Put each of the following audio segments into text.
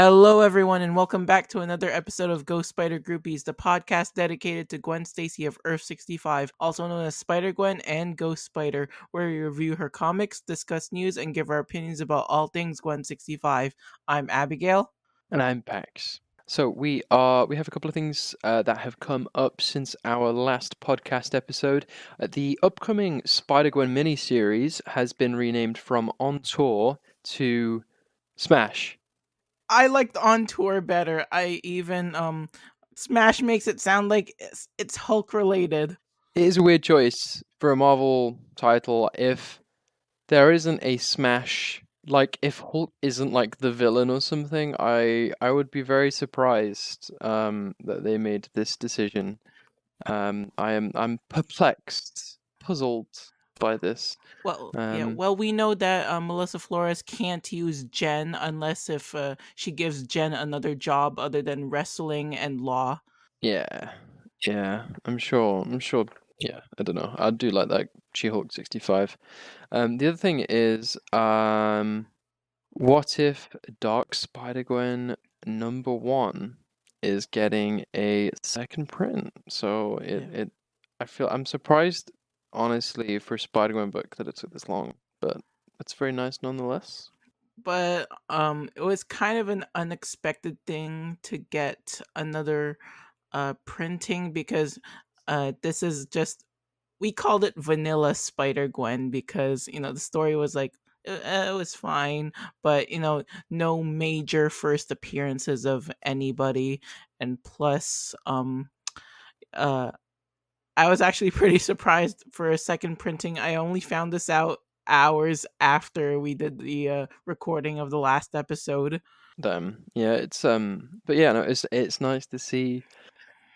Hello, everyone, and welcome back to another episode of Ghost Spider Groupies, the podcast dedicated to Gwen Stacy of Earth 65, also known as Spider Gwen and Ghost Spider, where we review her comics, discuss news, and give our opinions about all things Gwen 65. I'm Abigail. And I'm Pax. So we are we have a couple of things uh, that have come up since our last podcast episode. Uh, the upcoming Spider Gwen miniseries has been renamed from On Tour to Smash. I liked On Tour better. I even um Smash makes it sound like it's, it's Hulk related. It is a weird choice for a Marvel title if there isn't a Smash like if Hulk isn't like the villain or something, I I would be very surprised um that they made this decision. Um I am I'm perplexed, puzzled by this. Well, um, yeah. Well, we know that uh, Melissa Flores can't use Jen unless if uh, she gives Jen another job other than wrestling and law. Yeah, yeah. I'm sure. I'm sure. Yeah, I don't know. I do like that She-Hulk 65. Um, the other thing is, um, what if Dark Spider-Gwen number one is getting a second print? So it, yeah. it I feel I'm surprised honestly for Spider-Man book that it took this long, but it's very nice nonetheless. But um, it was kind of an unexpected thing to get another uh printing because uh this is just we called it vanilla Spider Gwen because you know the story was like it, it was fine, but you know no major first appearances of anybody, and plus um uh I was actually pretty surprised for a second printing. I only found this out hours after we did the uh, recording of the last episode. Them, yeah, it's um, but yeah, no, it's it's nice to see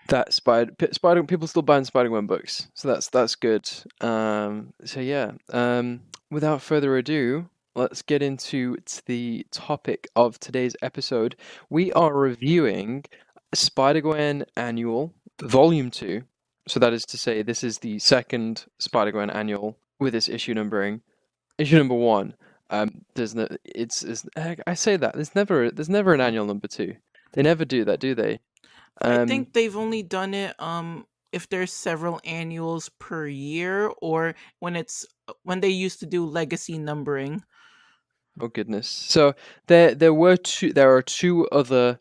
that Spider Spider people still buying Spider Gwen books, so that's that's good. Um, so yeah, um, without further ado, let's get into the topic of today's episode. We are reviewing Spider Gwen Annual Volume Two, so that is to say, this is the second Spider-Gwen annual with this issue numbering. Issue number one. Um, there's no. It's, it's. I say that there's never. There's never an annual number two. They never do that, do they? Um, I think they've only done it. Um, if there's several annuals per year, or when it's when they used to do legacy numbering. Oh goodness! So there, there were two. There are two other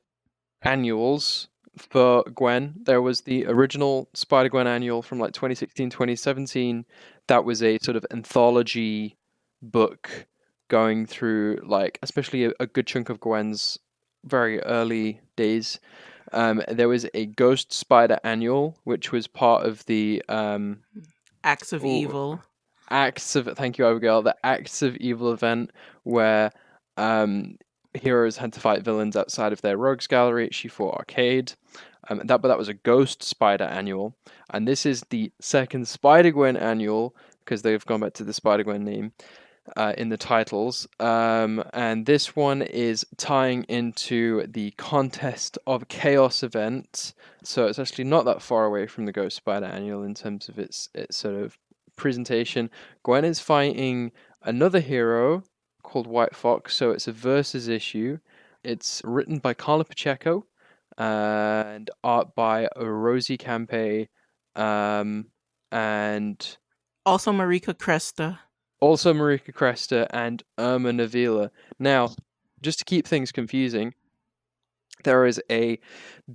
annuals for Gwen. There was the original Spider Gwen annual from like 2016, 2017. That was a sort of anthology book going through like especially a, a good chunk of Gwen's very early days. Um, there was a Ghost Spider annual, which was part of the um, Acts of ooh, Evil. Acts of thank you, Abigail. The Acts of Evil event where um, heroes had to fight villains outside of their rogues gallery at She4 Arcade. Um, that, but that was a Ghost Spider annual, and this is the second Spider Gwen annual because they've gone back to the Spider Gwen name uh, in the titles. Um, and this one is tying into the Contest of Chaos event, so it's actually not that far away from the Ghost Spider annual in terms of its its sort of presentation. Gwen is fighting another hero called White Fox. So it's a versus issue. It's written by Carla Pacheco and art by Rosi Kämpe um, and also Marika Cresta. Also Marika Cresta and Irma Kniivila. Now, just to keep things confusing, there is a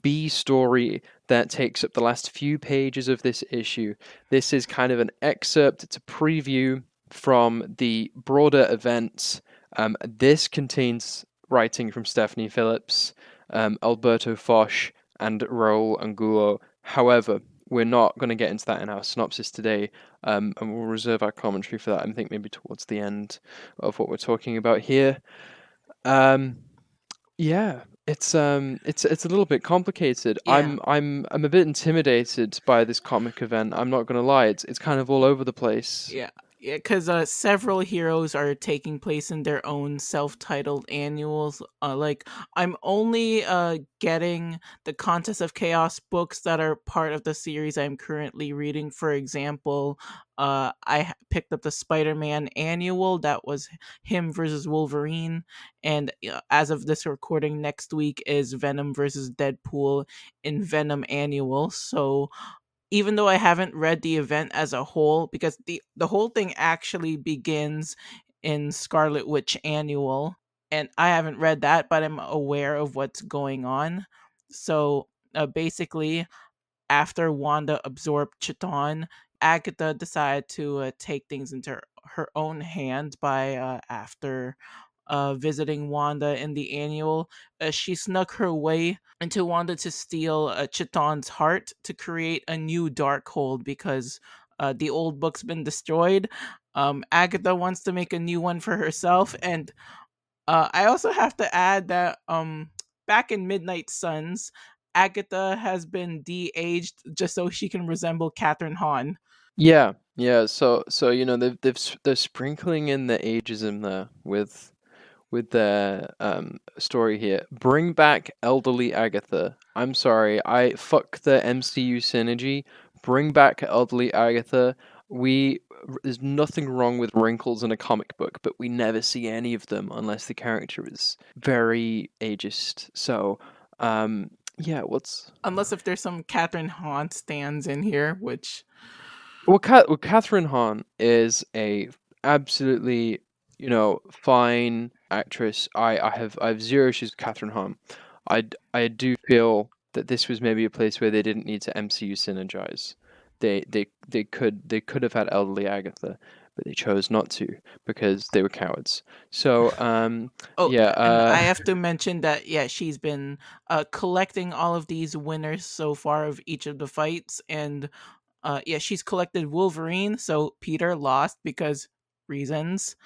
B story that takes up the last few pages of this issue. This is kind of an excerpt, it's a preview from the broader events. Um, this contains writing from Stephanie Phillips, um, Alberto Foche, and Raul Angulo. However, we're not going to get into that in our synopsis today, um, and we'll reserve our commentary for that. I think maybe towards the end of what we're talking about here. Um, yeah, it's um, it's it's a little bit complicated. Yeah. I'm I'm I'm a bit intimidated by this comic event. I'm not going to lie. It's it's kind of all over the place. Yeah, because uh, several heroes are taking place in their own self-titled annuals. Uh, like I'm only uh, getting the Contest of Chaos books that are part of the series I'm currently reading. For example, uh, I picked up the Spider-Man annual that was him versus Wolverine, and uh, as of this recording, next week is Venom versus Deadpool in Venom annual. So even though I haven't read the event as a whole, because the the whole thing actually begins in Scarlet Witch Annual, and I haven't read that, but I'm aware of what's going on. So uh, basically, after Wanda absorbed Chthon, Agatha decided to uh, take things into her own hands by uh, after uh, visiting Wanda in the annual. Uh, she snuck her way into Wanda to steal uh, Chthon's heart to create a new Darkhold because uh, the old book's been destroyed. Um, Agatha wants to make a new one for herself, and uh, I also have to add that um, back in Midnight Suns, Agatha has been de-aged just so she can resemble Kathryn Hahn. Yeah, yeah. So, so you know, they've they've they're sprinkling in the ageism there with with their um, story here. Bring back elderly Agatha. I'm sorry, I fuck the MCU synergy. Bring back elderly Agatha. We there's nothing wrong with wrinkles in a comic book, but we never see any of them unless the character is very ageist. So, um, yeah, what's unless if there's some Kathryn Hahn stands in here, which well, well, Kathryn Hahn is a absolutely you know fine actress. I, I have I have zero issues with Kathryn Hahn. I I do feel that this was maybe a place where they didn't need to MCU synergize. They they they could they could have had elderly Agatha, but they chose not to because they were cowards. So um oh yeah, uh, I have to mention that yeah she's been uh, collecting all of these winners so far of each of the fights and uh yeah she's collected Wolverine so Peter lost because reasons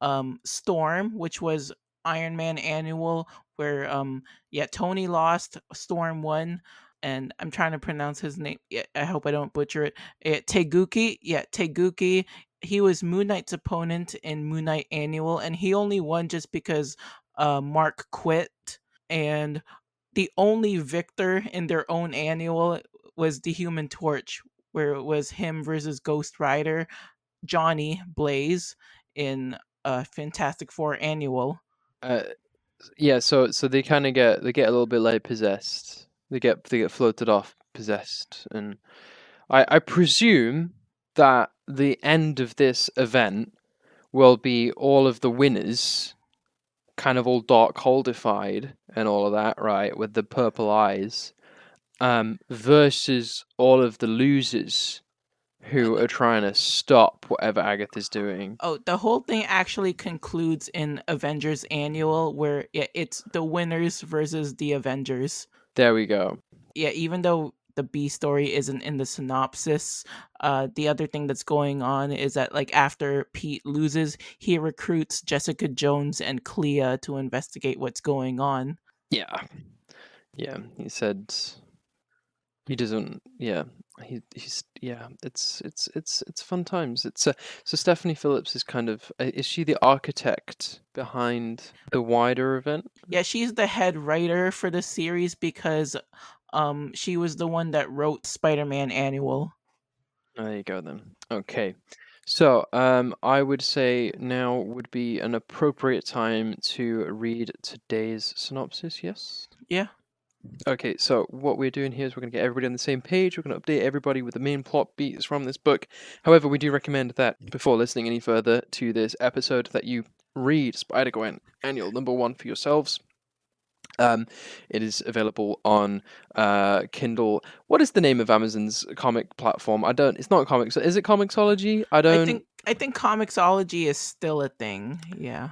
um Storm, which was Iron Man annual, where um yeah Tony lost, Storm won, and I'm trying to pronounce his name. Yeah, I hope I don't butcher it. eh, Taegukgi, yeah Taegukgi. He was Moon Knight's opponent in Moon Knight Annual, and he only won just because uh, Mark quit. And the only victor in their own annual was the Human Torch, where it was him versus Ghost Rider, Johnny Blaze in a Fantastic Four annual. Uh, yeah, so so they kind of get they get a little bit like possessed. They get they get floated off possessed, and I I presume that the end of this event will be all of the winners kind of all Darkholdified and all of that, right, with the purple eyes, um, versus all of the losers who are trying to stop whatever Agatha's doing. Oh, the whole thing actually concludes in Avengers Annual, where it's the winners versus the Avengers. There we go. Yeah, even though the B story isn't in the synopsis, uh, the other thing that's going on is that like after Pete loses, he recruits Jessica Jones and Clea to investigate what's going on. Yeah, yeah. He said he doesn't. Yeah, he he's yeah. It's it's it's it's fun times. It's uh, so Stephanie Phillips is kind of uh, is she the architect behind the wider event? Yeah, she's the head writer for the series because um she was the one that wrote Spider-Man Annual. There you go then. Okay. So, um, I would say now would be an appropriate time to read today's synopsis. Yes. Yeah. Okay, so what we're doing here is we're going to get everybody on the same page. We're going to update everybody with the main plot beats from this book. However, we do recommend that before listening any further to this episode, that you read Spider Gwen Annual Number One for yourselves. Um, it is available on uh, Kindle. What is the name of Amazon's comic platform? I don't. It's not comics. Is it Comixology? I don't. I think I think Comixology is still a thing. Yeah.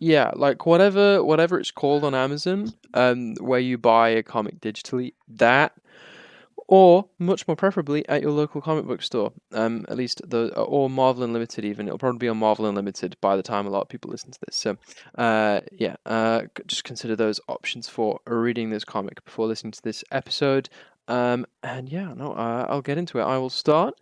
Yeah, like whatever whatever it's called on Amazon, um, where you buy a comic digitally, that, or much more preferably at your local comic book store. Um, at least the or Marvel Unlimited even. It'll probably be on Marvel Unlimited by the time a lot of people listen to this. So, uh, yeah, uh, just consider those options for reading this comic before listening to this episode. Um, and yeah, no, uh, I'll get into it. I will start.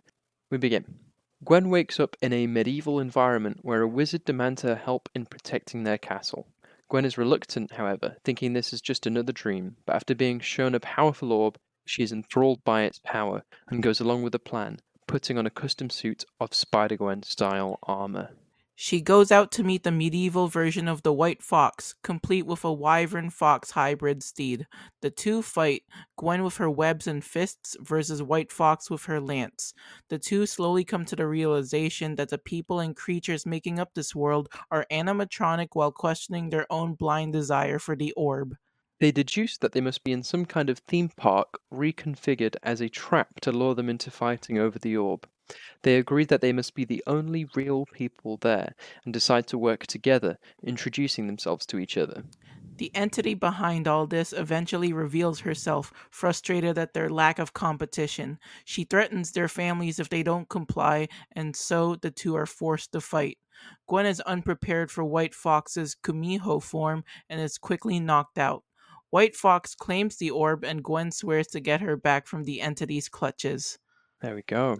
We begin. Gwen wakes up in a medieval environment where a wizard demands her help in protecting their castle. Gwen is reluctant, however, thinking this is just another dream, but after being shown a powerful orb, she is enthralled by its power and goes along with the plan, putting on a custom suit of Spider Gwen style armor. She goes out to meet the medieval version of the White Fox, complete with a wyvern fox hybrid steed. The two fight, Gwen with her webs and fists versus White Fox with her lance. The two slowly come to the realization that the people and creatures making up this world are animatronic while questioning their own blind desire for the orb. They deduce that they must be in some kind of theme park reconfigured as a trap to lure them into fighting over the orb. They agree that they must be the only real people there and decide to work together, introducing themselves to each other. The entity behind all this eventually reveals herself, frustrated at their lack of competition. She threatens their families if they don't comply, and so the two are forced to fight. Gwen is unprepared for White Fox's Kumiho form and is quickly knocked out. White Fox claims the orb, and Gwen swears to get her back from the entity's clutches. There we go.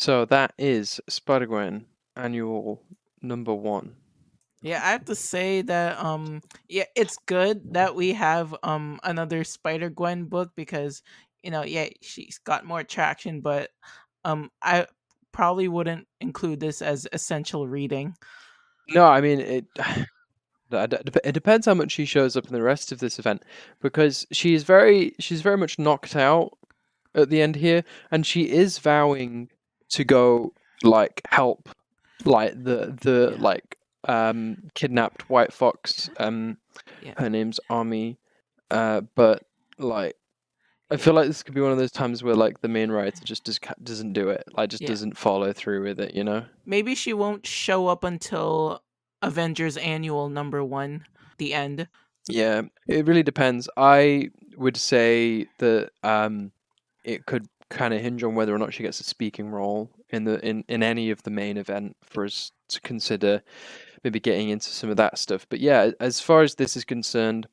So that is Spider Gwen annual number one. Yeah, I have to say that um yeah, it's good that we have um another Spider Gwen book because you know, yeah, she's got more traction, but um I probably wouldn't include this as essential reading. No, I mean it. It depends how much she shows up in the rest of this event, because she is very, she's very much knocked out at the end here, and she is vowing to go like help like the the Yeah. like um kidnapped white fox um Yeah. her name's Ami uh but like i feel like this could be one of those times where like the main writer just does, doesn't do it like just Yeah. doesn't follow through with it you know Maybe she won't show up until Avengers Annual number 1, the end. yeah it really depends i would say that um it could kind of hinge on whether or not she gets a speaking role in the in, in any of the main event for us to consider maybe getting into some of that stuff. But yeah, as far as this is concerned,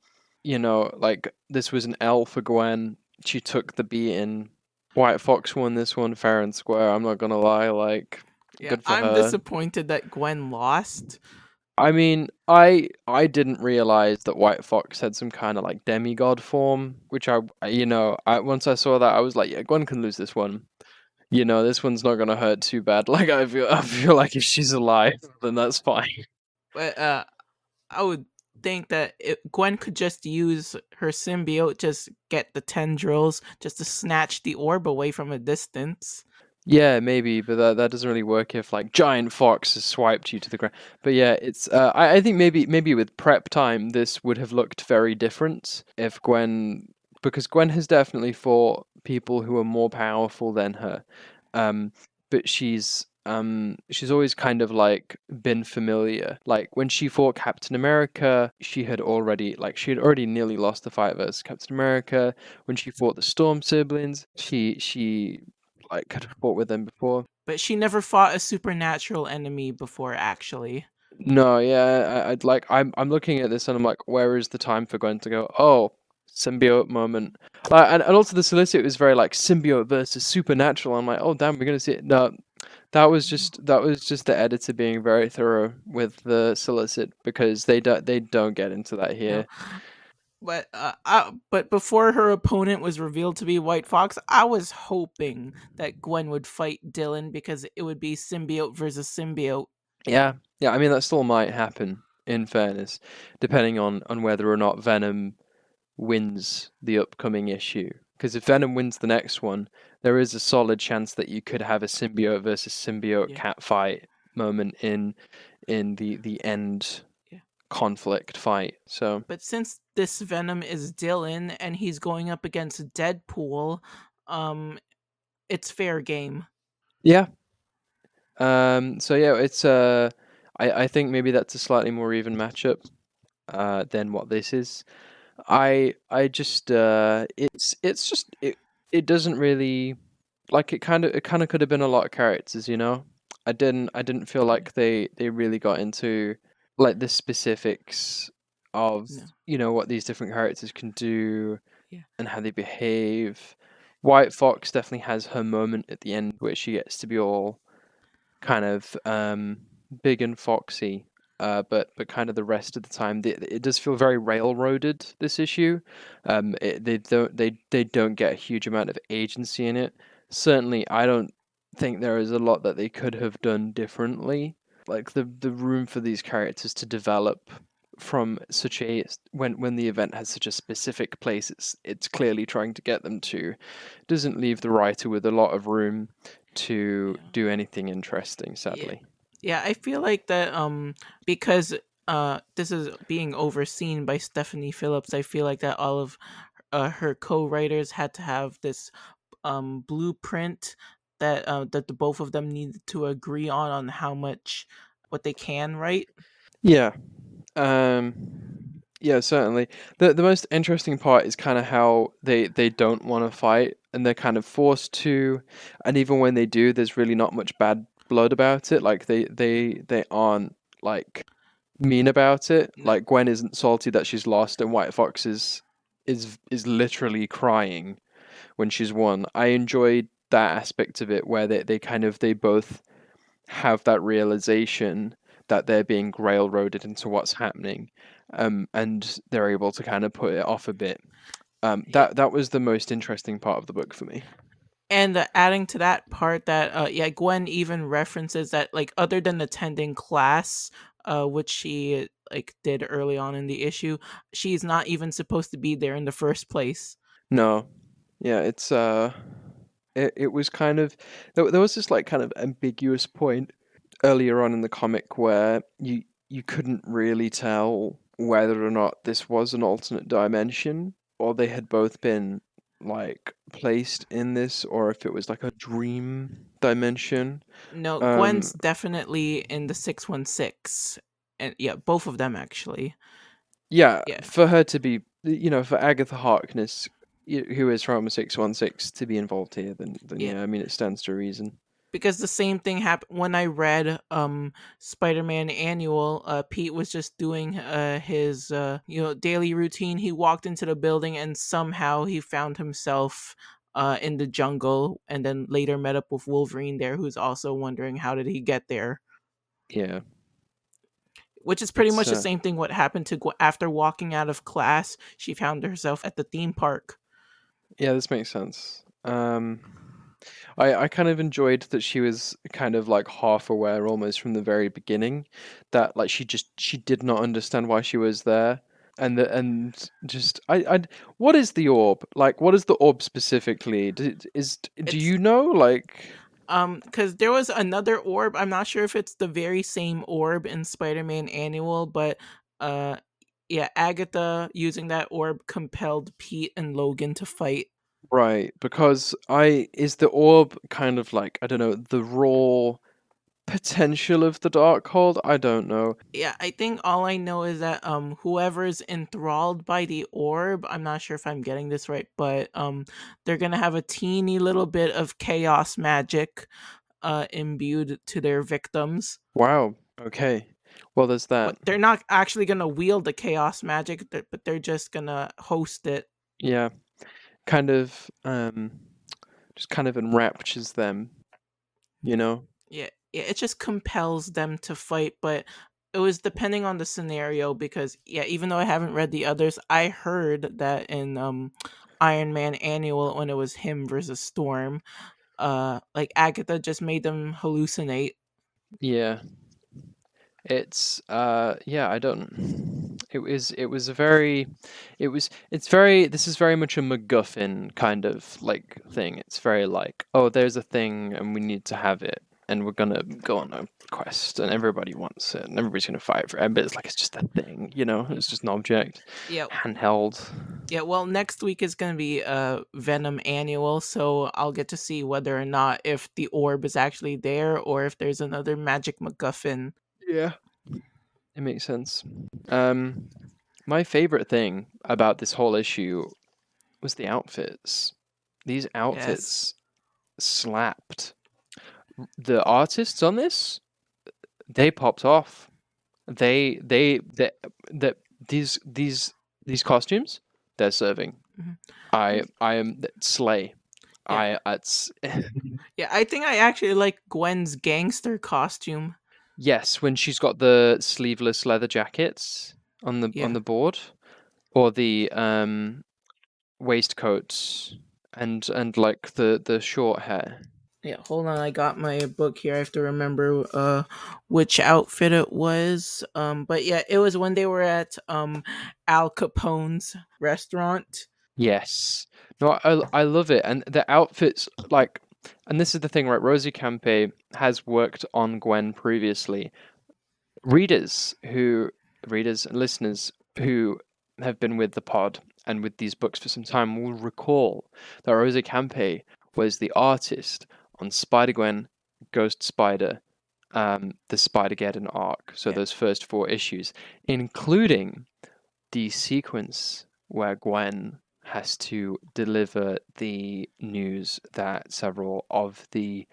you know, like this was an L for Gwen. She took the beating. White Fox won this one fair and square. I'm not gonna lie, like Yeah, I'm her. disappointed that Gwen lost. I mean, I I didn't realize that White Fox had some kind of like demigod form, which I you know, I once I saw that I was like, yeah, Gwen can lose this one. You know, this one's not gonna hurt too bad. Like I feel I feel like if she's alive, then that's fine. But uh I would think that it, Gwen could just use her symbiote, just get the tendrils, just to snatch the orb away from a distance. Yeah, maybe, but that, that doesn't really work if like giant fox has swiped you to the ground. But yeah, it's uh, I, I think maybe maybe with prep time this would have looked very different if Gwen because Gwen has definitely fought people who are more powerful than her. Um but she's um she's always kind of like been familiar. Like when she fought Captain America, she had already like she had already nearly lost the fight versus Captain America. When she fought the Storm siblings, she she like had fought with them before. But she never fought a supernatural enemy before, actually. No, yeah, I, I'd like I'm I'm looking at this and I'm like, where is the time for Gwen to go? Oh, symbiote moment. Uh, and and also the solicit was very like symbiote versus supernatural. I'm like, oh damn, we're gonna see it. No, that was just that was just the editor being very thorough with the solicit because they don't they don't get into that here. But uh, I, but before her opponent was revealed to be White Fox, I was hoping that Gwen would fight Dylan because it would be symbiote versus symbiote. Yeah, yeah. I mean, that still might happen. In fairness, depending on on whether or not Venom wins the upcoming issue. Because if Venom wins the next one, there is a solid chance that you could have a symbiote versus symbiote Yeah. cat fight moment in in the the end. Conflict fight. So But since this Venom is Dylan and he's going up against Deadpool, um, it's fair game. yeah. Um. So yeah, it's uh, I I think maybe that's a slightly more even matchup, uh, than what this is. I I just uh, it's it's just it it doesn't really like it kind of it kind of could have been a lot of characters, you know. I didn't I didn't feel like they they really got into like the specifics of No. you know what these different characters can do Yeah. and how they behave. White Fox definitely has her moment at the end where she gets to be all kind of um, big and foxy. Uh, but but kind of the rest of the time, the, it does feel very railroaded. This issue, um, it, they don't they they don't get a huge amount of agency in it. Certainly, I don't think there is a lot that they could have done differently. Like the the room for these characters to develop from such a when when the event has such a specific place it's it's clearly trying to get them to doesn't leave the writer with a lot of room to Yeah. do anything interesting sadly Yeah, I feel like that um because uh this is being overseen by Stephanie Phillips, I feel like that all of uh, her co-writers had to have this um blueprint that uh, that the both of them need to agree on on how much what they can write. yeah. Um yeah certainly. The the most interesting part is kind of how they they don't want to fight and they're kind of forced to and even when they do there's really not much bad blood about it like they they they aren't like mean about it. Like gwen isn't salty that she's lost and white fox is is is literally crying when she's won. I enjoyed that aspect of it where they, they kind of they both have that realization that they're being railroaded into what's happening um, and they're able to kind of put it off a bit. Um, that that was the most interesting part of the book for me. And uh, adding to that part that uh yeah, Gwen even references that like other than attending class, uh which she like did early on in the issue, she's not even supposed to be there in the first place. No, yeah, it's uh, it it was kind of there, there was this like kind of ambiguous point earlier on in the comic where you you couldn't really tell whether or not this was an alternate dimension or they had both been like placed in this or if it was like a dream dimension. No, Um, Gwen's definitely in the 616. And yeah, both of them actually. Yeah, Yeah. for her to be, you know, for Agatha Harkness, who is from six one six, to be involved here, then, then Yeah. yeah, I mean, it stands to reason. Because the same thing happened when I read um Spider-Man Annual. Uh, Pete was just doing uh his uh you know daily routine. He walked into the building and somehow he found himself uh in the jungle, and then later met up with Wolverine there, who's also wondering how did he get there. Yeah. Which is pretty It's, much the uh, same thing what happened to after walking out of class. She found herself at the theme park. Yeah, this makes sense. Um, I I kind of enjoyed that she was kind of like half aware almost from the very beginning, that like she just she did not understand why she was there, and the, and just I I what is the orb like? What is the orb specifically? Do, is do It's- you know like? Um, because there was another orb. I'm not sure if it's the very same orb in Spider-Man Annual, but uh, yeah, Agatha using that orb compelled Pete and Logan to fight. Right, because I is the orb kind of like I don't know the raw potential of the Darkhold. I don't know. Yeah, I think all I know is that um, whoever's enthralled by the orb, I'm not sure if I'm getting this right, but um, they're gonna have a teeny little bit of chaos magic, uh, imbued to their victims. Wow. Okay. Well, there's that. But they're not actually gonna wield the chaos magic, but they're just gonna host it. Yeah. Kind of um just kind of enraptures them, you know? yeah, yeah, it just compels them to fight, but it was depending on the scenario because yeah, even though I haven't read the others, I heard that in um Iron Man Annual when it was him versus Storm, uh like Agatha just made them hallucinate. Yeah. It's uh yeah, I don't it was it was a very it was it's very this is very much a MacGuffin kind of like thing. It's very like, oh, there's a thing and we need to have it and we're gonna go on a quest and everybody wants it and everybody's gonna fight for it, but it's like it's just a thing, you know, it's just an object. Yeah, Handheld. yeah. Well, next week is gonna be uh Venom Annual, so I'll get to see whether or not if the orb is actually there or if there's another magic MacGuffin. Yeah. It makes sense. Um my favorite thing about this whole issue was the outfits. These outfits slapped. The artists on this they popped off. They they that that these these these costumes they're serving. Mhm. I I am slay. I it's Yeah, I think I actually like Gwen's gangster costume. Yes, when she's got the sleeveless leather jackets on the Yeah. on the board, or the um waistcoats and and like the the short hair. Yeah, hold on. I got my book here. I have to remember uh which outfit it was. Um but yeah, it was when they were at um Al Capone's restaurant. Yes. No, I I love it, and the outfits like, and this is the thing, right? Rosi Kämpe has worked on Gwen previously. Readers who, readers and listeners who have been with the pod and with these books for some time will recall that Rosi Kämpe was the artist on Spider Gwen, Ghost Spider, um, the Spider-Geddon arc. So Yeah. those first four issues, including the sequence where Gwen has to deliver the news that several of the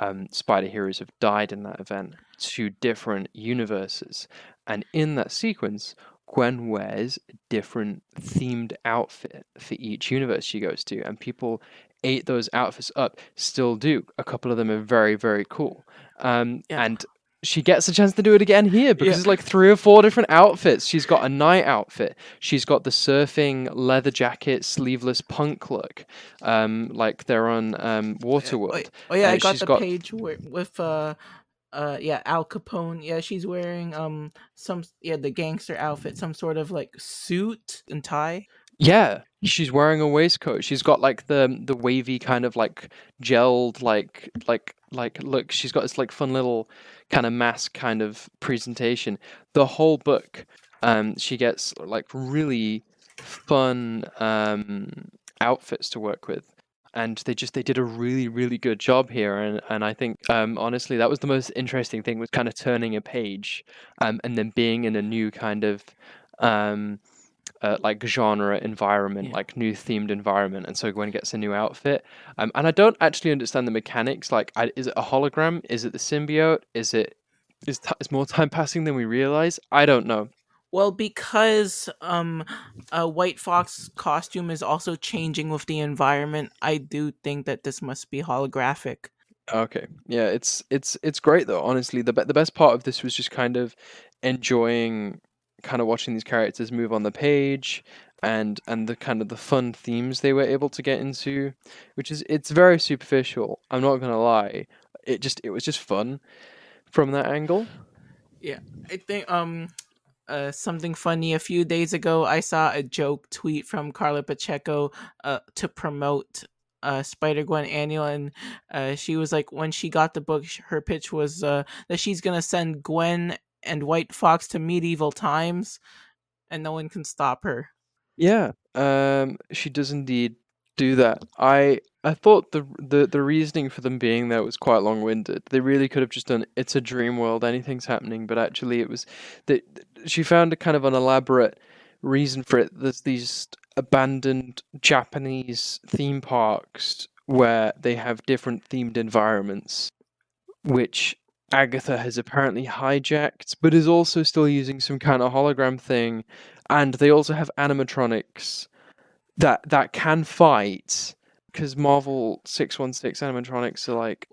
um, spider heroes have died in that event to different universes. And in that sequence, Gwen wears a different themed outfit for each universe she goes to, and people ate those outfits up, still do. A couple of them are very, very cool. Um, Yeah. And she gets a chance to do it again here because Yeah. it's like three or four different outfits. She's got a night outfit. She's got the surfing leather jacket, sleeveless punk look, um, like they're on um, Oh, Waterworld. oh yeah, Uh, I got the got- page with uh uh yeah, Al Capone. Yeah, she's wearing um some yeah, the gangster outfit, some sort of like suit and tie. Yeah, she's wearing a waistcoat. She's got like the the wavy kind of like gelled like like like look. She's got this like fun little kind of mask kind of presentation. The whole book, um, she gets like really fun um outfits to work with. And they just they did a really really good job here, and and I think um, honestly that was the most interesting thing was kind of turning a page, um, and then being in a new kind of um, uh, like genre environment, Yeah. like new themed environment, and so Gwen gets a new outfit. Um, and I don't actually understand the mechanics. Like, I, is it a hologram? Is it the symbiote? Is it is t- is more time passing than we realize? I don't know. Well, because um a White Fox costume is also changing with the environment, I do think that this must be holographic. Okay, yeah, it's it's it's great though. Honestly, the be- the best part of this was just kind of enjoying, kind of watching these characters move on the page, and and the kind of the fun themes they were able to get into, which is it's very superficial. I'm not gonna lie. It just it was just fun from that angle. Yeah i think um uh something funny a few days ago I saw a joke tweet from Carla Pacheco uh to promote uh Spider Gwen annual and uh she was like when she got the book her pitch was uh that she's to send Gwen and White Fox to medieval times and no one can stop her. Yeah, um, she does indeed do that. I I thought the the the reasoning for them being there was quite long-winded. They really could have just done "It's a dream world, anything's happening," but actually it was that she found a kind of an elaborate reason for it. There's these abandoned Japanese theme parks where they have different themed environments, which Agatha has apparently hijacked, but is also still using some kind of hologram thing. And they also have animatronics that that can fight because Marvel six one six animatronics are like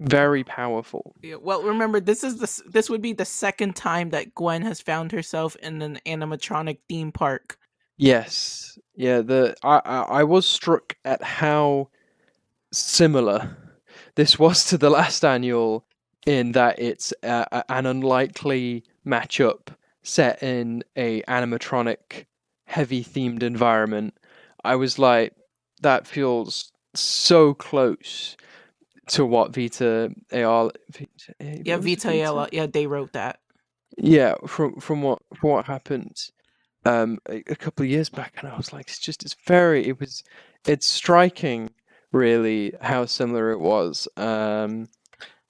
very powerful. Yeah, well, remember this is the this would be the second time that Gwen has found herself in an animatronic theme park. Yes, yeah. The I I, I was struck at how similar this was to the last annual in that it's uh, an unlikely matchup set in a animatronic heavy themed environment. I was like, that feels so close to what Vita AR. Vita, Yeah, Vita Ayala, yeah, they wrote that. Yeah, from from what from what happened um a, a couple of years back, and I was like, it's just it's very it was it's striking really how similar it was. Um,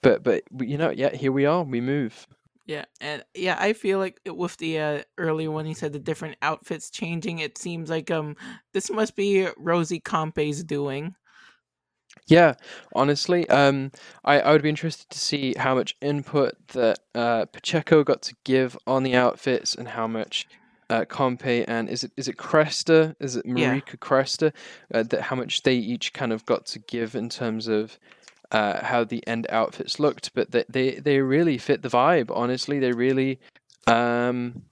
but but you know, yeah, here we are, we move. Yeah, and yeah, I feel like it- with the uh, earlier when he said the different outfits changing, it seems like um this must be Rosi Kämpe's doing. Yeah, honestly, um, I, I would be interested to see how much input that uh, Pacheco got to give on the outfits and how much uh, Kämpe and is it is it Cresta? Is it Yeah. Marika Cresta? Uh, that how much they each kind of got to give in terms of uh, how the end outfits looked, but they, they they really fit the vibe. Honestly, they really. Um,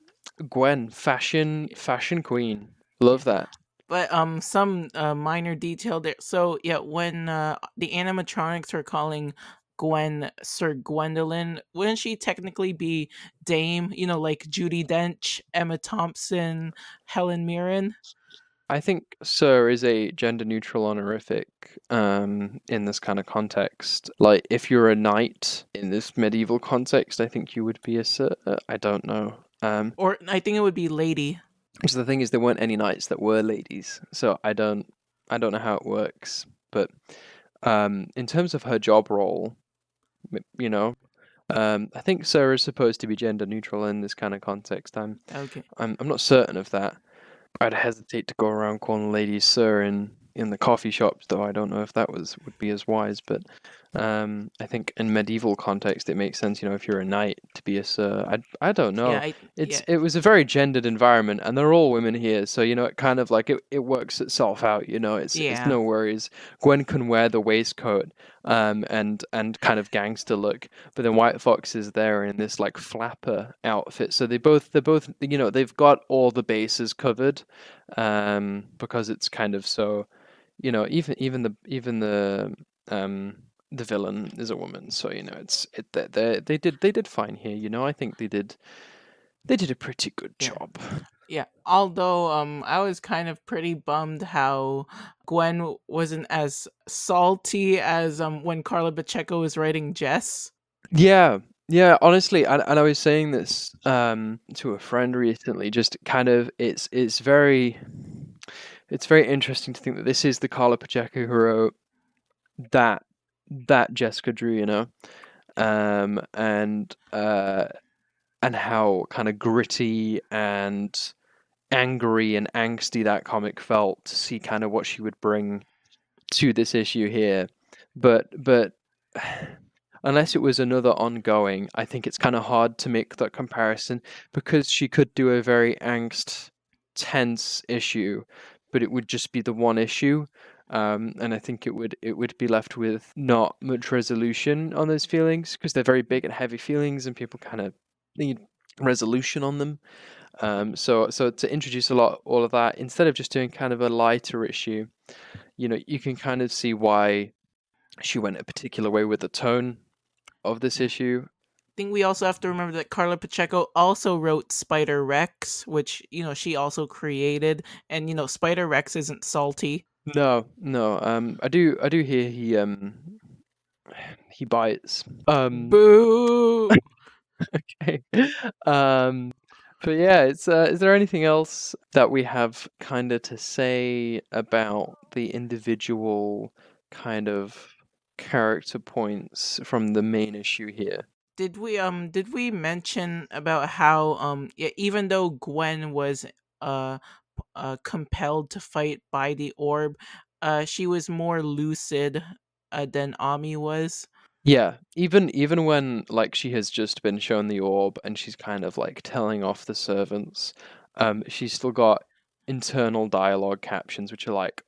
Gwen, fashion fashion queen, love that. But um, some uh, minor detail there. So yeah, when uh, the animatronics are calling Gwen Sir Gwendolyn, wouldn't she technically be Dame? You know, like Judi Dench, Emma Thompson, Helen Mirren. I think Sir is a gender neutral honorific um, in this kind of context. Like, if you're a knight in this medieval context, I think you would be a Sir. Uh, I don't know. Um, Or I think it would be Lady. so the thing is, there weren't any knights that were ladies, so I don't, I don't know how it works. But um, in terms of her job role, you know, um, I think Sir is supposed to be gender neutral in this kind of context. I'm Okay. I'm I'm not certain of that. I'd hesitate to go around calling ladies sir in in the coffee shops, though. I don't know if that was would be as wise. But um, I think in medieval context, it makes sense. You know, if you're a knight, to be a sir. I I don't know. Yeah, I, It's yeah. it was a very gendered environment, and they're all women here, so you know it kind of like it, it works itself out. You know, it's it's no worries. Gwen can wear the waistcoat, um, and and kind of gangster look, but then White Fox is there in this like flapper outfit. So they both they're both you know they've got all the bases covered, um, because it's kind of so, you know even even the even the um the villain is a woman, so you know it's it they they they did they did fine here. You know I think they did they did a pretty good Yeah. job. Yeah, although um I was kind of pretty bummed how Gwen wasn't as salty as um when Carla Pacheco was writing Jess. Yeah, yeah. Honestly, and, and I was saying this um to a friend recently. Just kind of, it's it's very, it's very interesting to think that this is the Carla Pacheco who wrote that that Jessica Drew, you know, um, and uh, and how kind of gritty and angry and angsty that comic felt to see kind of what she would bring to this issue here, but but unless it was another ongoing, I think it's kind of hard to make that comparison because she could do a very angst, tense issue, but it would just be the one issue. Um, and I think it would it would be left with not much resolution on those feelings because they're very big and heavy feelings, and people kind of need resolution on them. Um, so so to introduce a lot all of that instead of just doing kind of a lighter issue, you know, you can kind of see why she went a particular way with the tone of this issue. I think we also have to remember that Carla Pacheco also wrote Spider Rex, which you know she also created, and you know Spider Rex isn't salty. No, no. Um, I do, I do hear he um he bites. Um, Boo! okay. Um, but yeah, it's uh, is there anything else that we have kind of to say about the individual kind of character points from the main issue here? did we um did we mention about how um yeah, even though Gwen was uh uh compelled to fight by the orb, uh she was more lucid uh, than Ami was. Yeah, even even when like she has just been shown the orb and she's kind of like telling off the servants, um, she's still got internal dialogue captions which are like,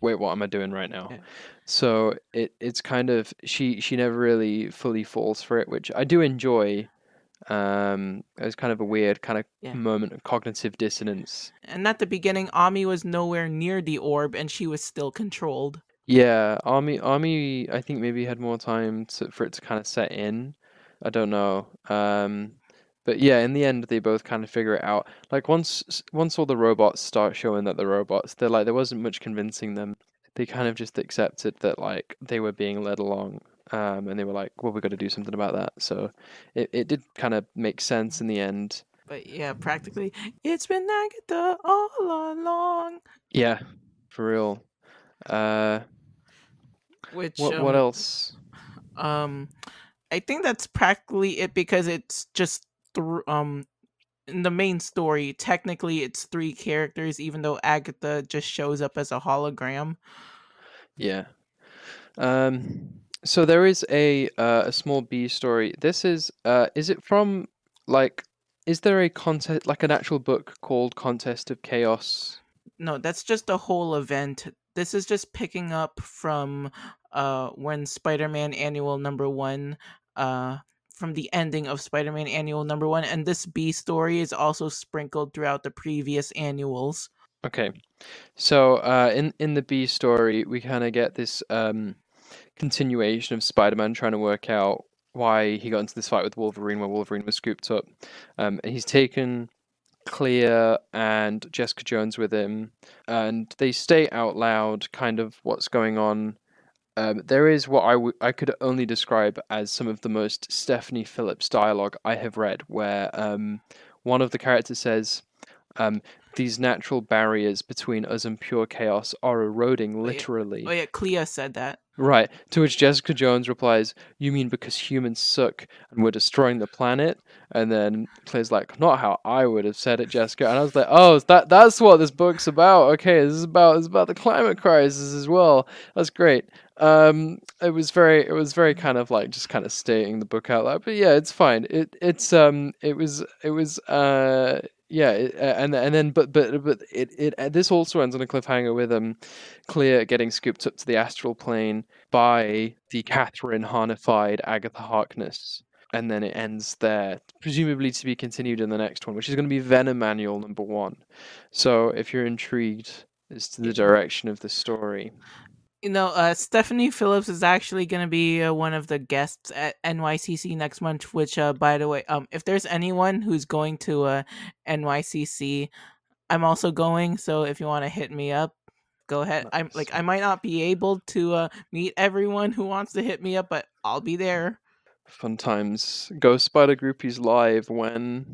wait, what am I doing right now? Yeah. So it it's kind of she she never really fully falls for it, which I do enjoy. Um, it was kind of a weird kind of Yeah. moment of cognitive dissonance. And at the beginning, Ami was nowhere near the orb, and she was still controlled. Yeah, Ami, Ami, I think maybe had more time to, for it to kind of set in. I don't know. Um but yeah, in the end they both kind of figure it out. Like once once all the robots start showing that they're robots, they're like there wasn't much convincing them. They kind of just accepted that like they were being led along. Um and they were like, well, we've got to do something about that. So it, it did kind of make sense in the end. But yeah, practically, it's been Agatha all along. Yeah, for real. Uh Which what what um, else? Um, I think that's practically it because it's just through um in the main story. Technically, it's three characters, even though Agatha just shows up as a hologram. Yeah. Um, so there is a uh, a small B story. This is uh, is it from like is there a contest like an actual book called Contest of Chaos? No, that's just a whole event. This is just picking up from uh when Spider-Man Annual Number One, uh, from the ending of Spider-Man Annual Number One, and this B story is also sprinkled throughout the previous annuals. Okay, so uh, in in the B story, we kind of get this um, continuation of Spider-Man trying to work out why he got into this fight with Wolverine where Wolverine was scooped up. Um, and he's taken Clea and Jessica Jones with him, and they state out loud kind of what's going on. Um, there is what I, w- I could only describe as some of the most Stephanie Phillips dialogue I have read, where um, one of the characters says, um, these natural barriers between us and pure chaos are eroding literally. Oh yeah, Clea said that. Right. To which Jessica Jones replies, You mean because humans suck and we're destroying the planet? And then Clea's like, Not how I would have said it, Jessica. And I was like, Oh, that that's what this book's about. Okay, this is about this is about the climate crisis as well. That's great. Um it was very it was very kind of like just kind of stating the book out loud. But yeah, it's fine. It it's um it was it was uh yeah, and and then but but but it it uh, this also ends on a cliffhanger with um, Clea getting scooped up to the astral plane by the Kathryn Hahnified Agatha Harkness, and then it ends there, presumably to be continued in the next one, which is going to be Venom Annual number one. So if you're intrigued as to the direction of the story, you know, uh, Stephanie Phillips is actually going to be uh, one of the guests at NYCC next month. Which, uh, by the way, um, if there's anyone who's going to uh, NYCC, I'm also going. So if you want to hit me up, go ahead. Nice. I'm like I might not be able to uh, meet everyone who wants to hit me up, but I'll be there. Fun times. Ghost Spider Groupies live when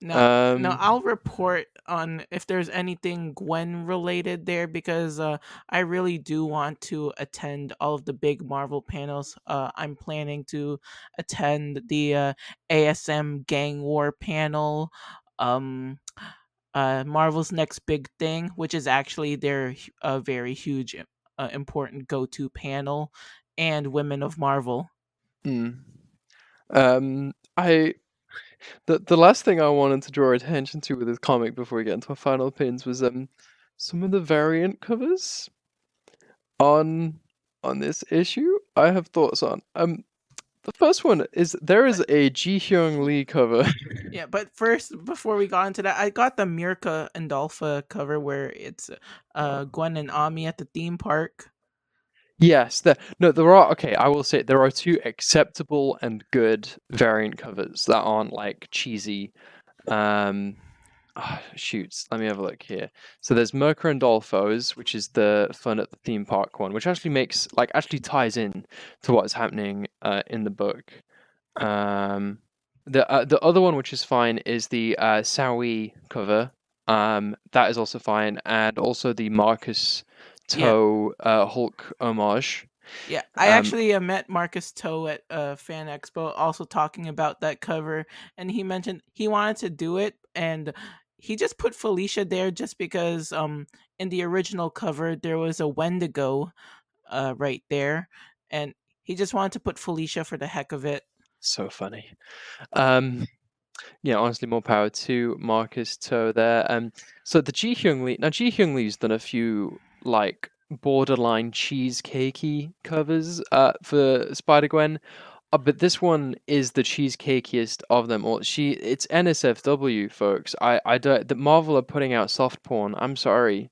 no, um, no, I'll report on if there's anything Gwen related there because uh, I really do want to attend all of the big Marvel panels. Uh, I'm planning to attend the uh, ASM Gang War panel, um, uh, Marvel's next big thing, which is actually their uh, very huge, uh, important go-to panel, and Women of Marvel. Mm. Um, I the the last thing I wanted to draw attention to with this comic before we get into our final pins was um some of the variant covers on on this issue. I have thoughts on um the first one is there is a Ji Hyung Lee cover. yeah, but first, before we got into that, I got the Mirka Andolfo cover where it's uh Gwen and Ami at the theme park. Yes, there. No, there are. Okay, I will say there are two acceptable and good variant covers that aren't like cheesy. Um, oh, shoots. Let me have a look here. So there's Mirka Andolfo's, which is the fun at the theme park one, which actually makes like actually ties in to what is happening uh, in the book. Um, the uh, the other one, which is fine, is the uh, Sowie cover. Um, that is also fine, and also the Marcus To yeah. uh, Hulk homage. Yeah, I um, actually uh, met Marcus To at uh, Fan Expo, also talking about that cover, and he mentioned he wanted to do it, and he just put Felicia there just because um in the original cover there was a Wendigo, uh right there, and he just wanted to put Felicia for the heck of it. So funny. Um, yeah, honestly, more power to Marcus To there. Um, so the Ji Hyung Lee now Ji Hyung Lee's done a few like borderline cheesecakey covers uh, for Spider Gwen. Uh, but this one is the cheesecakiest of them all. She, it's NSFW, folks. I, I don't. The Marvel are putting out soft porn. I'm sorry.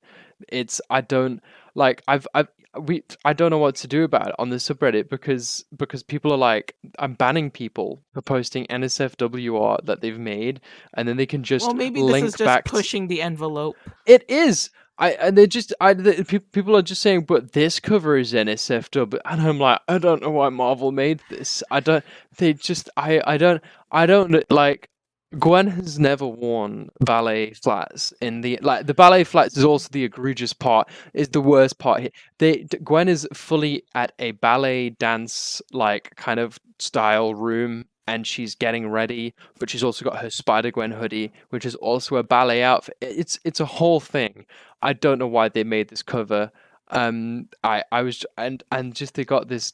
It's I don't like. I've, I've, we. I don't know what to do about it on the subreddit because because people are like, I'm banning people for posting NSFW art that they've made, and then they can just well, maybe link this is just back pushing the envelope. It is. I and they just I the, people are just saying, but this cover is NSFW, and I'm like, I don't know why Marvel made this. I don't. They just I I don't I don't like. Gwen has never worn ballet flats in the like the ballet flats is also the egregious part is the worst part here. They Gwen is fully at a ballet dance like kind of style room and she's getting ready, but she's also got her Spider Gwen hoodie, which is also a ballet outfit. It's it's a whole thing. I don't know why they made this cover. Um, I I was and and just they got this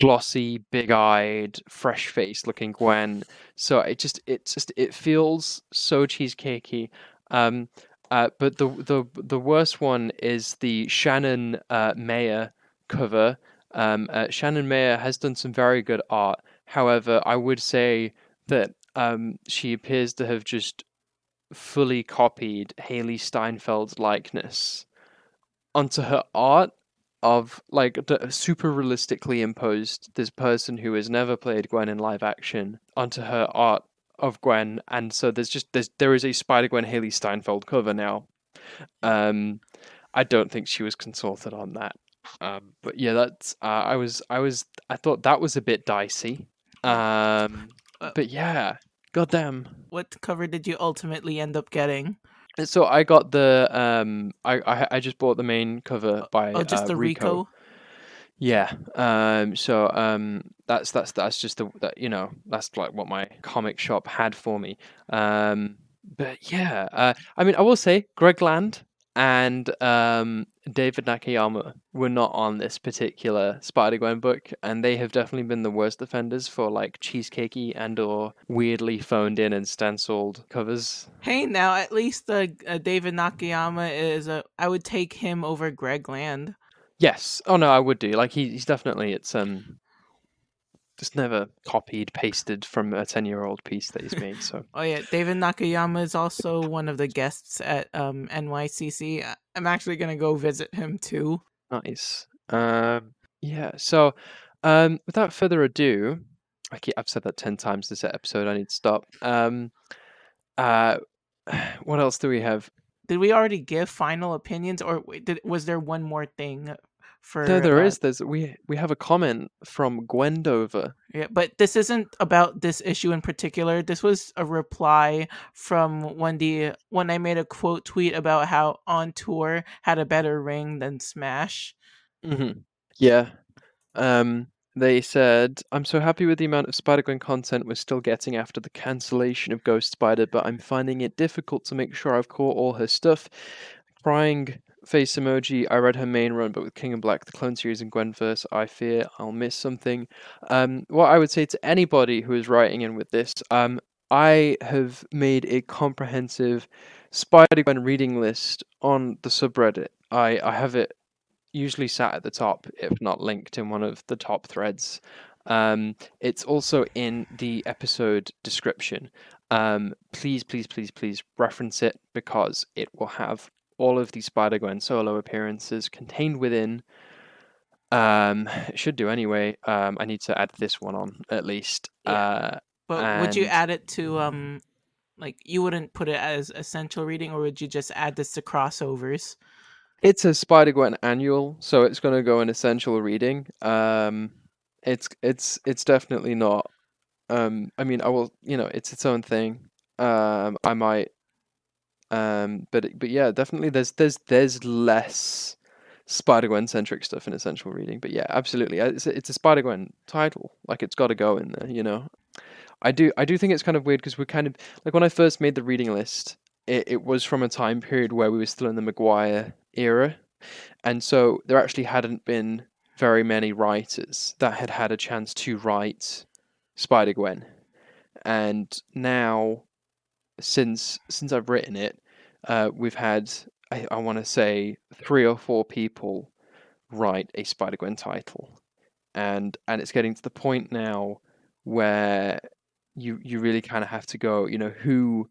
glossy, big-eyed, fresh-faced looking Gwen. So it just it just it feels so cheesecakey. Um, uh, but the the the worst one is the Shannon uh, Maer cover. Um, uh, Shannon Maer has done some very good art. However, I would say that um, she appears to have just fully copied Hailee Steinfeld's likeness onto her art of like super realistically imposed this person who has never played Gwen in live action onto her art of Gwen, and so there's just there's there is a Spider Gwen Hailee Steinfeld cover now. Um, I don't think she was consulted on that. Um, but yeah, that's uh, I was I was I thought that was a bit dicey. Um, uh, but yeah, goddamn. What cover did you ultimately end up getting? So I got the um I I, I just bought the main cover by oh just uh, the Rico. Rico. Yeah. Um. So um. That's that's that's just the that you know that's like what my comic shop had for me. Um. But yeah. Uh. I mean, I will say Greg Land and um David Nakayama were not on this particular Spider Gwen book, and they have definitely been the worst offenders for like cheesecakey and or weirdly phoned in and stenciled covers. Hey, now at least uh, uh, David Nakayama is a. I would take him over Greg Land. Yes. Oh no, I would do. Like he, he's definitely it's um just never copied, pasted from a ten year old piece that he's made. So Oh yeah, David Nakayama is also one of the guests at um NYCC. I'm actually gonna go visit him too. nice. Um yeah, so um without further ado, I keep, I've said that ten times this episode, I need to stop. Um uh what else do we have? Did we already give final opinions, or did was there one more thing for? There there uh, is, there's we we have a comment from Gwendover. Yeah, but this isn't about this issue in particular. This was a reply from Wendy when I made a quote tweet about how On Tour had a better ring than Smash. Mm-hmm. Yeah. Um, they said, I'm so happy with the amount of Spider Gwen content we're still getting after the cancellation of Ghost Spider, but I'm finding it difficult to make sure I've caught all her stuff. Crying face emoji. I read her main run, but with King in Black, the Clone series, and Gwenverse, I fear I'll miss something. Um, what I would say to anybody who is writing in with this, um, I have made a comprehensive Spider Gwen reading list on the subreddit. I, I have it usually sat at the top, if not linked in one of the top threads. Um, it's also in the episode description. Um, please, please, please, please reference it because it will have all of the Spider Gwen solo appearances contained within. Um, it should do anyway. Um, I need to add this one on at least. Yeah. Uh, But would you add it to um, like you wouldn't put it as essential reading, or would you just add this to crossovers? It's a Spider Gwen annual, so it's going to go in essential reading. Um, it's it's it's definitely not. Um, I mean, I will. You know, it's its own thing. Um, I might. Um, but but yeah, definitely. There's there's there's less Spider Gwen centric stuff in essential reading. But yeah, absolutely. It's a, it's a Spider Gwen title. Like it's got to go in there. You know. I do I do think it's kind of weird because we're kind of like when I first made the reading list, it, it was from a time period where we were still in the Maguire era. And so there actually hadn't been very many writers that had had a chance to write Spider Gwen. And now, since since I've written it, uh, we've had I, I want to say three or four people write a Spider Gwen title, and and it's getting to the point now where you you really kind of have to go. You know, who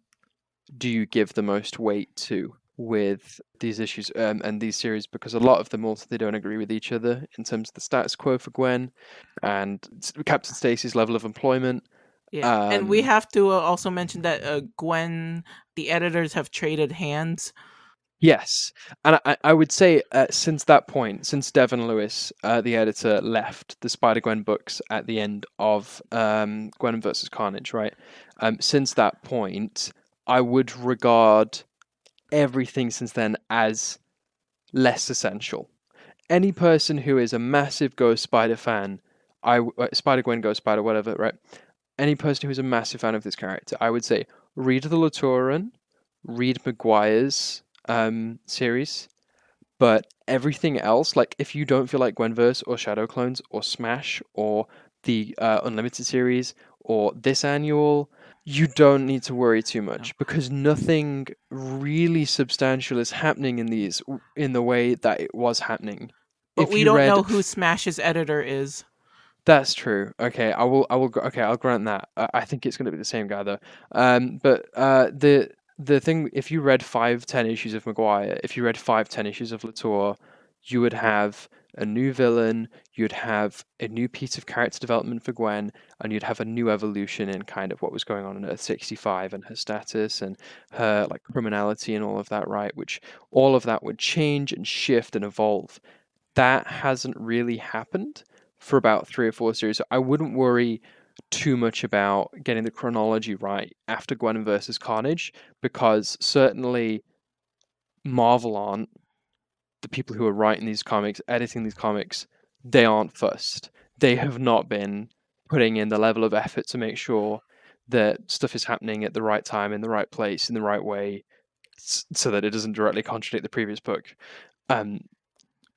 do you give the most weight to with these issues um, and these series? Because a lot of them also they don't agree with each other in terms of the status quo for Gwen and Captain Stacy's level of employment. Yeah, and we Um, have to uh, also mention that uh, Gwen, the editors have traded hands. Yes, and I, I would say uh, since that point, since Devin Lewis, uh, the editor, left the Spider Gwen books at the end of um, Gwen versus Carnage, right? Um, since that point, I would regard everything since then as less essential. Any person who is a massive Ghost Spider fan, I uh, Spider Gwen, Ghost Spider, whatever, right? Any person who is a massive fan of this character, I would say read the Latour run, read Maguire's um, series, But everything else, like if you don't feel like Gwenverse or Shadow Clones or Smash or the uh, Unlimited series or this annual, you don't need to worry too much because nothing really substantial is happening in these in the way that it was happening. But If we don't read- know who Smash's editor is. That's true. Okay, I will. I will. Okay, I'll grant that. I, I think it's going to be the same guy though. Um, but uh, the the thing, if you read five, ten issues of Maguire, if you read five, ten issues of Latour, you would have a new villain. You'd have a new piece of character development for Gwen, and you'd have a new evolution in kind of what was going on in Earth sixty five and her status and her like criminality and all of that. Right, which all of that would change and shift and evolve. That hasn't really happened for about three or four series. I wouldn't worry too much about getting the chronology right after Gwen versus Carnage, because certainly Marvel aren't the people who are writing these comics, editing these comics, they aren't fussed. They have not been putting in the level of effort to make sure that stuff is happening at the right time, in the right place, in the right way, so that it doesn't directly contradict the previous book. Um,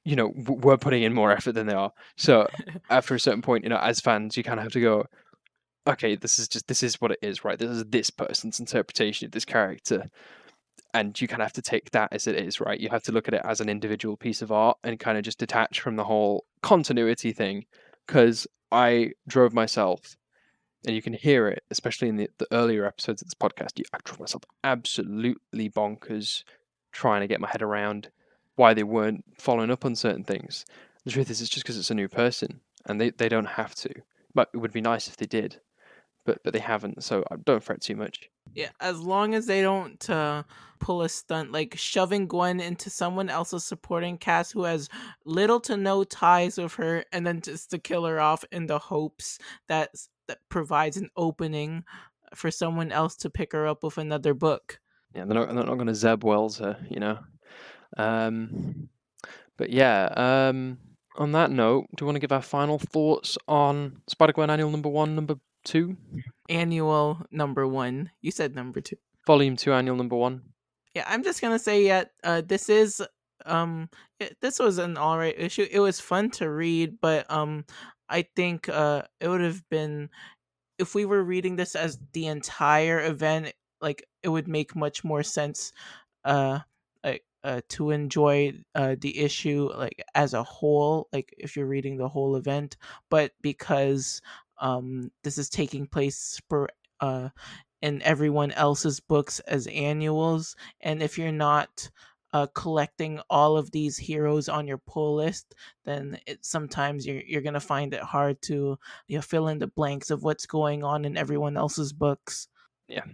you know, w- we're putting in more effort than they are. So after a certain point, you know, as fans, you kind of have to go, okay, this is just this is what it is, right? This is this person's interpretation of this character, and you kind of have to take that as it is, right? You have to look at it as an individual piece of art and kind of just detach from the whole continuity thing. Because I drove myself, and you can hear it, especially in the, the earlier episodes of this podcast. you- I drove myself absolutely bonkers trying to get my head around why they weren't following up on certain things. The truth is, it's just because it's a new person, and they, they don't have to. But it would be nice if they did, but but they haven't. So uh, don't fret too much. Yeah, as long as they don't uh, pull a stunt like shoving Gwen into someone else's supporting cast who has little to no ties with her, and then just to kill her off in the hopes that that provides an opening for someone else to pick her up with another book. Yeah, they're not they're not going to Zeb Wells her, you know. Um, but yeah. Um, on that note, do you want to give our final thoughts on Spider Gwen Annual Number One, Number Two, Annual number one. You said number two. Volume Two, Annual Number One? Yeah, I'm just gonna say yet. Uh, this is um, it, this was an alright issue. It was fun to read, but um, I think uh, it would have been if we were reading this as the entire event. Like, it would make much more sense. Uh, like uh, to enjoy uh the issue like as a whole. Like, if you're reading the whole event, but because um this is taking place for uh in everyone else's books as annuals and if you're not uh, collecting all of these heroes on your pull list then it sometimes you're, you're gonna find it hard to you know, fill in the blanks of what's going on in everyone else's books Yeah.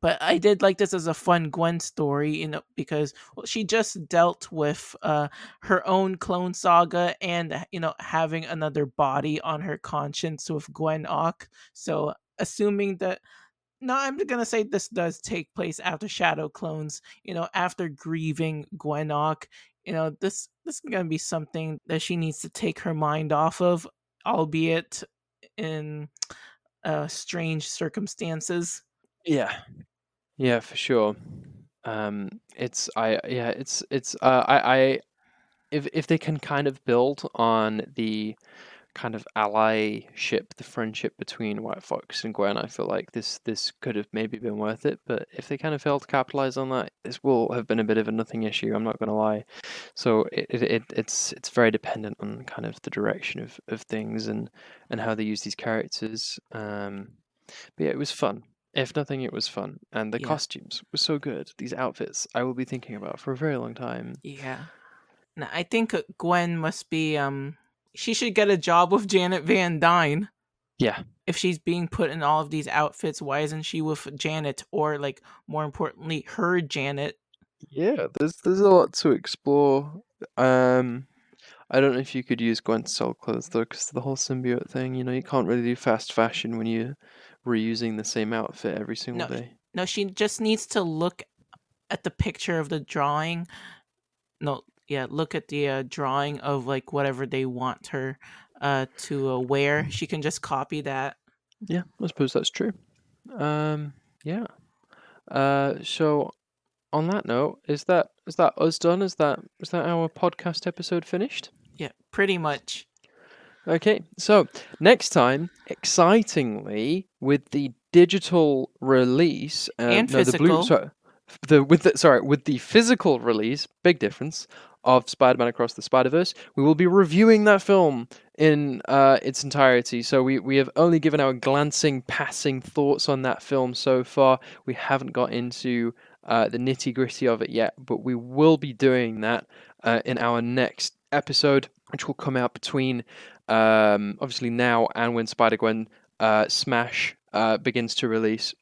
But i did like this as a fun gwen story you know because well, she just dealt with uh, her own clone saga and you know having another body on her conscience with gwen Ock. so assuming that no, I'm gonna say this does take place after Shadow Clones. You know, after grieving Gwen Gwenok. You know, this this is gonna be something that she needs to take her mind off of, albeit in uh, strange circumstances. Yeah, yeah, for sure. Um, it's I yeah, it's it's uh, I I if if they can kind of build on the kind of allyship, the friendship between White Fox and Gwen, I feel like this this could have maybe been worth it. But if they kind of fail to capitalize on that, this will have been a bit of a nothing issue. I'm not going to lie. So it, it, it it's it's very dependent on kind of the direction of, of things and and how they use these characters. Um, but yeah, it was fun. If nothing, it was fun, and the Yeah. costumes were so good. These outfits, I will be thinking about for a very long time. Yeah. Now, I think uh, Gwen must be um she should get a job with Janet Van Dyne. Yeah, If she's being put in all of these outfits, why isn't she with Janet or like more importantly her Janet? yeah. There's there's a lot to explore. Um, I don't know if you could use Gwen to sell clothes though, because the whole symbiote thing. You know, you can't really do fast fashion when you're reusing the same outfit every single No, day. No, she just needs to look at the picture of the drawing. No, yeah, look at the uh, drawing of like whatever they want her uh to uh, wear. She can just copy that. Yeah, I suppose that's true. Um, yeah. Uh, so on that note, is that is that us done? Is that is that our podcast episode finished? Yeah, pretty much. Okay, so next time, excitingly, with the digital release uh, And no, the blue, physical. sorry, the with the sorry with the physical release, big difference of Spider-Man Across the Spider-Verse, we will be reviewing that film in uh, its entirety. So we we have only given our glancing, passing thoughts on that film so far. We haven't got into uh, the nitty gritty of it yet, but we will be doing that uh, in our next episode, which will come out between um, obviously now and when Spider Gwen uh, Smash uh, begins to release.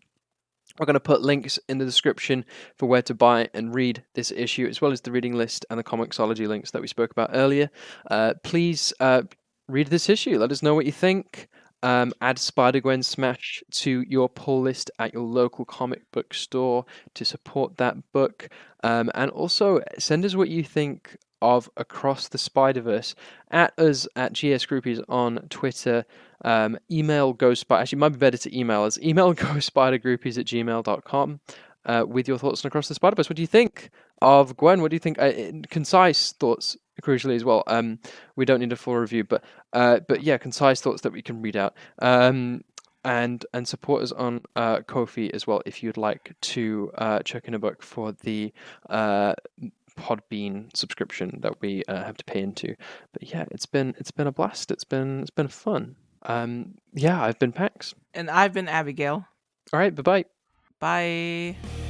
We're going to put links in the description for where to buy and read this issue, as well as the reading list and the Comixology links that we spoke about earlier. Uh, please uh, read this issue. Let us know what you think. Um, add Spider Gwen Smash to your pull list at your local comic book store to support that book. Um, and also send us what you think of Across the Spider Verse at us at GS Groupies on Twitter. Um, email Spider. Actually, might be better to email us. Email ghostspidergroupies at gmail.com uh, with your thoughts on Across the Spider Verse. What do you think of Gwen? What do you think? Uh, concise thoughts, crucially as well. Um, we don't need a full review, but uh, but yeah, concise thoughts that we can read out. Um, and and support us on uh, Ko-fi as well if you'd like to uh, check in a book for the uh, Podbean subscription that we uh, have to pay into. But yeah, it's been it's been a blast. It's been it's been fun. Um, yeah, I've been Pax. And I've been Abigail. All right, bye bye. Bye.